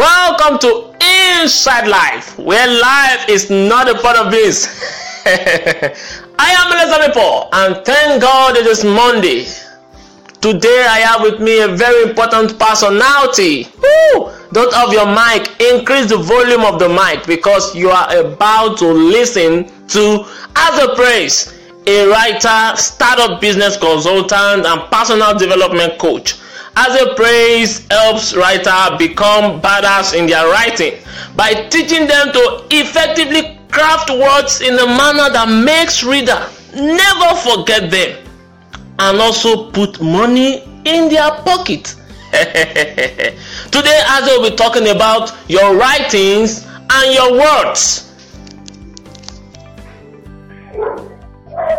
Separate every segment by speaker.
Speaker 1: Welcome to Inside Life, where life is not a part of this. I am Elizabeth Paul, and thank God it is Monday. Today I have with me a very important personality. Woo! Don't off your mic, increase the volume of the mic because you are about to listen to As a Praise, a writer, startup business consultant, and personal development coach. As a praise helps writer become badass in their writing by teaching them to effectively craft words in a manner that makes reader never forget them and also put money in their pocket. Today, as we'll be talking about your writings and your words.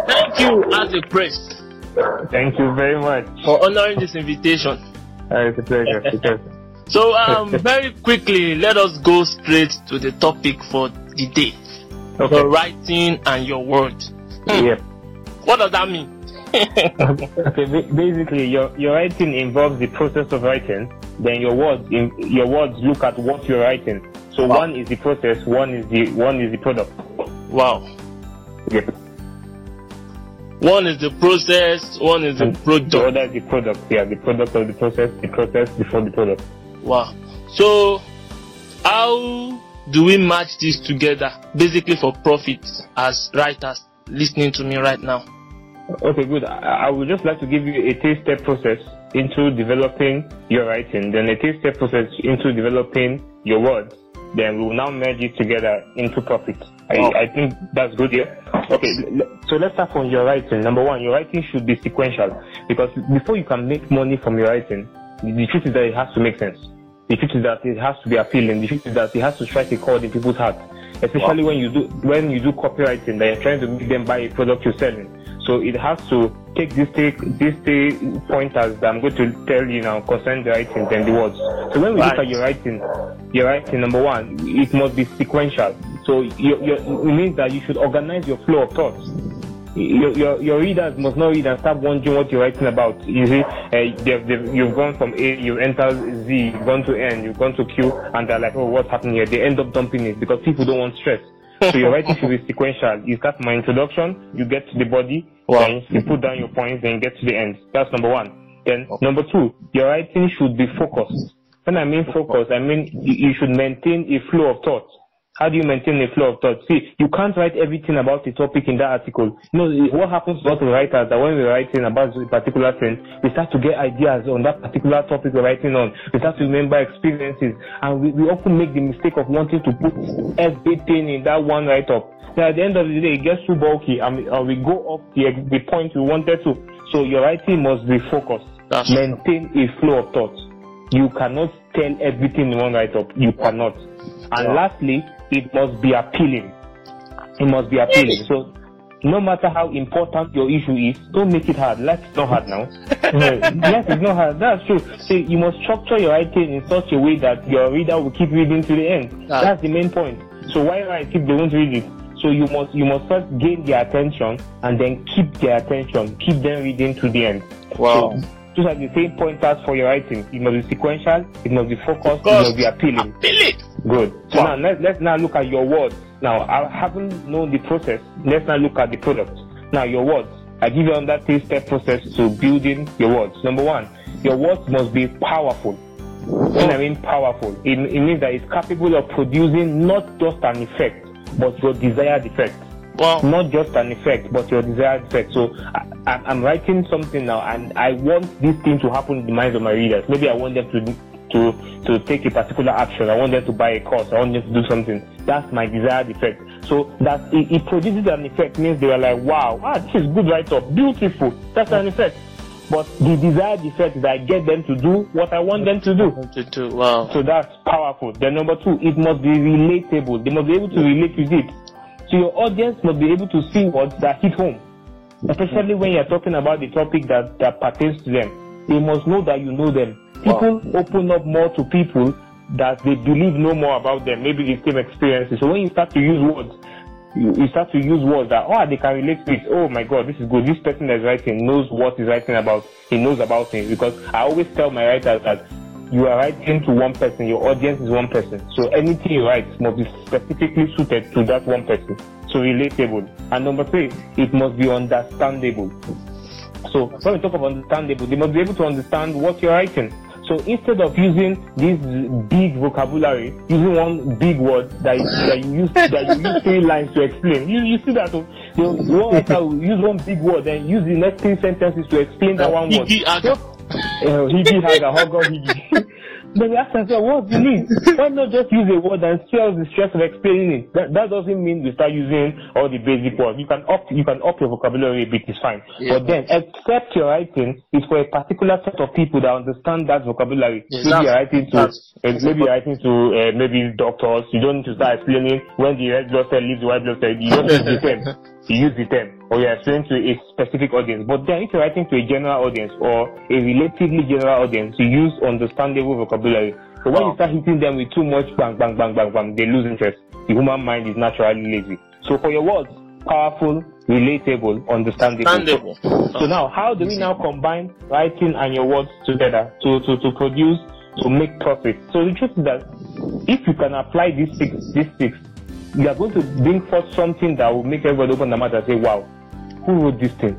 Speaker 1: Thank you, as a praise.
Speaker 2: Thank you very much.
Speaker 1: For honoring this invitation.
Speaker 2: Uh, it's a pleasure. It's a pleasure.
Speaker 1: So, um, very quickly, let us go straight to the topic for the day.
Speaker 2: Okay.
Speaker 1: Your writing and your word. Hmm.
Speaker 2: Yep.
Speaker 1: What does that mean?
Speaker 2: okay. Basically, your your writing involves the process of writing. Then your words in, your words look at what you're writing. So
Speaker 1: Wow.
Speaker 2: one is the process. One is the one is the product.
Speaker 1: Wow.
Speaker 2: Yep.
Speaker 1: One is the process, one is the
Speaker 2: And The
Speaker 1: product.
Speaker 2: other is the product. Yeah, the product of the process. The process before the product.
Speaker 1: Wow. So, how do we match this together? Basically, for profit as writers listening to me right now.
Speaker 2: Okay, good. I, I would just like to give you a three-step process into developing your writing, then a three-step process into developing your words. Then we will now merge it together into profit. I,
Speaker 1: Wow.
Speaker 2: I think that's good, yeah? Okay, so let's start from your writing. Number one, your writing should be sequential because before you can make money from your writing, the, truth is that it has to make sense. The truth is that it has to be appealing. The truth is that it has to strike a chord in people's hearts. Especially when you do when you do copywriting, that you're trying to make them buy a product you're selling. So it has to take these three these three pointers that I'm going to tell you now concerning the writing and the words. So when we look at your writing, your writing number one, it must be sequential. So you, you, it means that you should organize your flow of thoughts your, your, your readers must not read and start wondering what you're writing about. You see, uh, they've, they've, you've gone from A, you enter Z, you've gone to N, you've gone to Q, and they're like, oh, what's happening here? They end up dumping it because people don't want stress. So your writing should be sequential. You start my introduction, you get to the body,
Speaker 1: Wow.
Speaker 2: then you put down your points, then you get to the end. That's number one. Then number two, your writing should be focused. When I mean focus, I mean you, you should maintain a flow of thought. How do you maintain a flow of thought? See, you can't write everything about the topic in that article. You know, what happens to a lot of writers that when we're writing about a particular thing, we start to get ideas on that particular topic we're writing on. We start to remember experiences. And we, we often make the mistake of wanting to put everything in that one write-up. Then at the end of the day, it gets too bulky and we, go off the, the point we wanted to. So your writing must be focused.
Speaker 1: That's
Speaker 2: Maintain a flow of thought. You cannot tell everything in one write-up. You cannot. And lastly, it must be appealing. It must be appealing. So no matter how important your issue is, don't make it hard. Life is not hard now. Life is not hard. That's true. So you must structure your writing in such a way that your reader will keep reading to the end.
Speaker 1: Right.
Speaker 2: That's the main point. So why write if they won't read it? So you must you must first gain their attention and then keep their attention, keep them reading to the end.
Speaker 1: Wow.
Speaker 2: So, those are the same pointers for your writing. It must be sequential, it must be focused, it must be appealing.
Speaker 1: Billy.
Speaker 2: Good. So
Speaker 1: Wow.
Speaker 2: now let's, let's now look at your words. Now I haven't known the process. Let's now look at the product. Now your words. I give you on that three-step process to building your words. Number one, your words must be powerful. When I mean powerful, it, it means that it's capable of producing not just an effect, but your desired effect
Speaker 1: Wow.
Speaker 2: not just an effect, but your desired effect. So I, I- I'm writing something now, and I want this thing to happen in the minds of my readers. Maybe I want them to to to take a particular action. I want them to buy a course. I want them to do something. That's my desired effect. So that it, it produces an effect means they are like, wow, ah, this is good write up, beautiful. That's an effect. But the desired effect is that I get them to do what I want them to do.
Speaker 1: To do. Wow.
Speaker 2: So that's powerful. Then number two, it must be relatable. They must be able to relate with it. So your audience must be able to see words that hit home. Especially when you're talking about the topic that, that pertains to them. They must know that you know them. People open up more to people that they believe know more about them, maybe the same experiences. So when you start to use words, you, you start to use words that oh they can relate to it. Oh my god, this is good. This person that's writing knows what he's writing about. He knows about me because I always tell my writers that you are writing to one person, your audience is one person. So anything you write must be specifically suited to that one person. So relatable. And number three, it must be understandable. So when we talk about understandable, they must be able to understand what you're writing. So instead of using this big vocabulary, using one big word that, that you use that you use three lines to explain, you, you see that oh? you know, one writer will use one big word and use the next three sentences to explain that one word.
Speaker 1: Aga.
Speaker 2: Uh, higi haga, hogo higi. Then we ask ourselves, what's the need? Why not just use a word and spare the stress of explaining it? That, that doesn't mean we start using all the basic words. You can up you can up your vocabulary a bit, it's fine.
Speaker 1: Yeah.
Speaker 2: But then, except your writing is for a particular set of people that understand that vocabulary.
Speaker 1: Yes,
Speaker 2: maybe you're writing to uh, maybe you're writing to uh, maybe doctors. You don't need to start explaining when the red blood cell leaves the white blood cell. You just use the You use the term, or you're explaining to a specific audience. But then, if you're writing to a general audience or a relatively general audience, you use understandable vocabulary. But when you oh. start hitting them with too much bang, bang, bang, bang, bang, they lose interest. The human mind is naturally lazy. So for your words, powerful, relatable, understandable.
Speaker 1: Understandable.
Speaker 2: So, so now, how do we now combine writing and your words together to, to, to produce, to make profit? So the truth is that if you can apply these six, these six, you are going to bring forth something that will make everybody open their mouth and say, wow, who wrote this thing?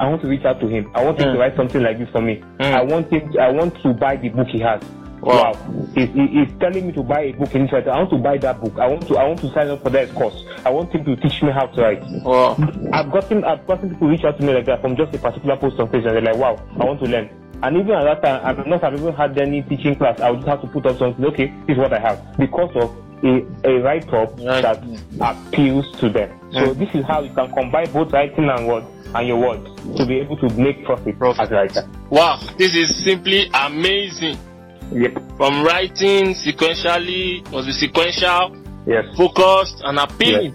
Speaker 2: I want to reach out to him. I want him
Speaker 1: Mm.
Speaker 2: to write something like this for me.
Speaker 1: Mm.
Speaker 2: I want him. I want to buy the book he has.
Speaker 1: Wow.
Speaker 2: Wow, He's, he- he's telling me to buy a book in Twitter. I want to buy that book. I want to. I want to sign up for that course. I want him to teach me how to write.
Speaker 1: Wow.
Speaker 2: I've gotten. I've gotten people reach out to me like that from just a particular post on Facebook. And they're like, "Wow, I want to learn." And even at that time, I've not have even had any teaching class. I would just have to put up something. Okay, this is what I have because of a, a write-up
Speaker 1: Right.
Speaker 2: that appeals to them. So this is how you can combine both writing and word and your words to be able to make profit,
Speaker 1: Profit.
Speaker 2: as a writer.
Speaker 1: Wow. This is simply amazing.
Speaker 2: Yep.
Speaker 1: From writing sequentially, must be sequential,
Speaker 2: Yes.
Speaker 1: focused, and appealing.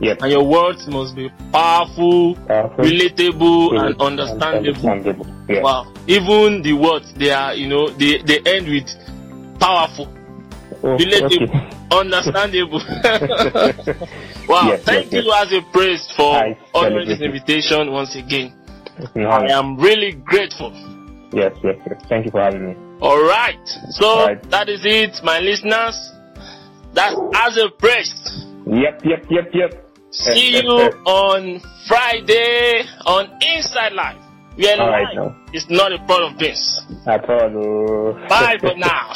Speaker 2: Yep.
Speaker 1: And your words must be powerful,
Speaker 2: Powerful.
Speaker 1: relatable, and understandable.
Speaker 2: Understandable. Yeah.
Speaker 1: Wow. Even the words they are, you know, they, they end with powerful,
Speaker 2: Oh,
Speaker 1: relatable,
Speaker 2: okay.
Speaker 1: understandable. wow.
Speaker 2: Yes,
Speaker 1: Thank
Speaker 2: yes,
Speaker 1: you as a praise for honoring this invitation once again.
Speaker 2: No,
Speaker 1: I am really grateful.
Speaker 2: yes, yes, yes. Thank you for having me.
Speaker 1: All right. So
Speaker 2: Alright.
Speaker 1: that is it, my listeners. That's as a praise.
Speaker 2: Yep, yep, yep, yep.
Speaker 1: See
Speaker 2: Yes,
Speaker 1: you
Speaker 2: yes, yes.
Speaker 1: on Friday on Inside Life. Where
Speaker 2: All right,
Speaker 1: life
Speaker 2: now.
Speaker 1: is not a part of this.
Speaker 2: At all.
Speaker 1: Bye for now.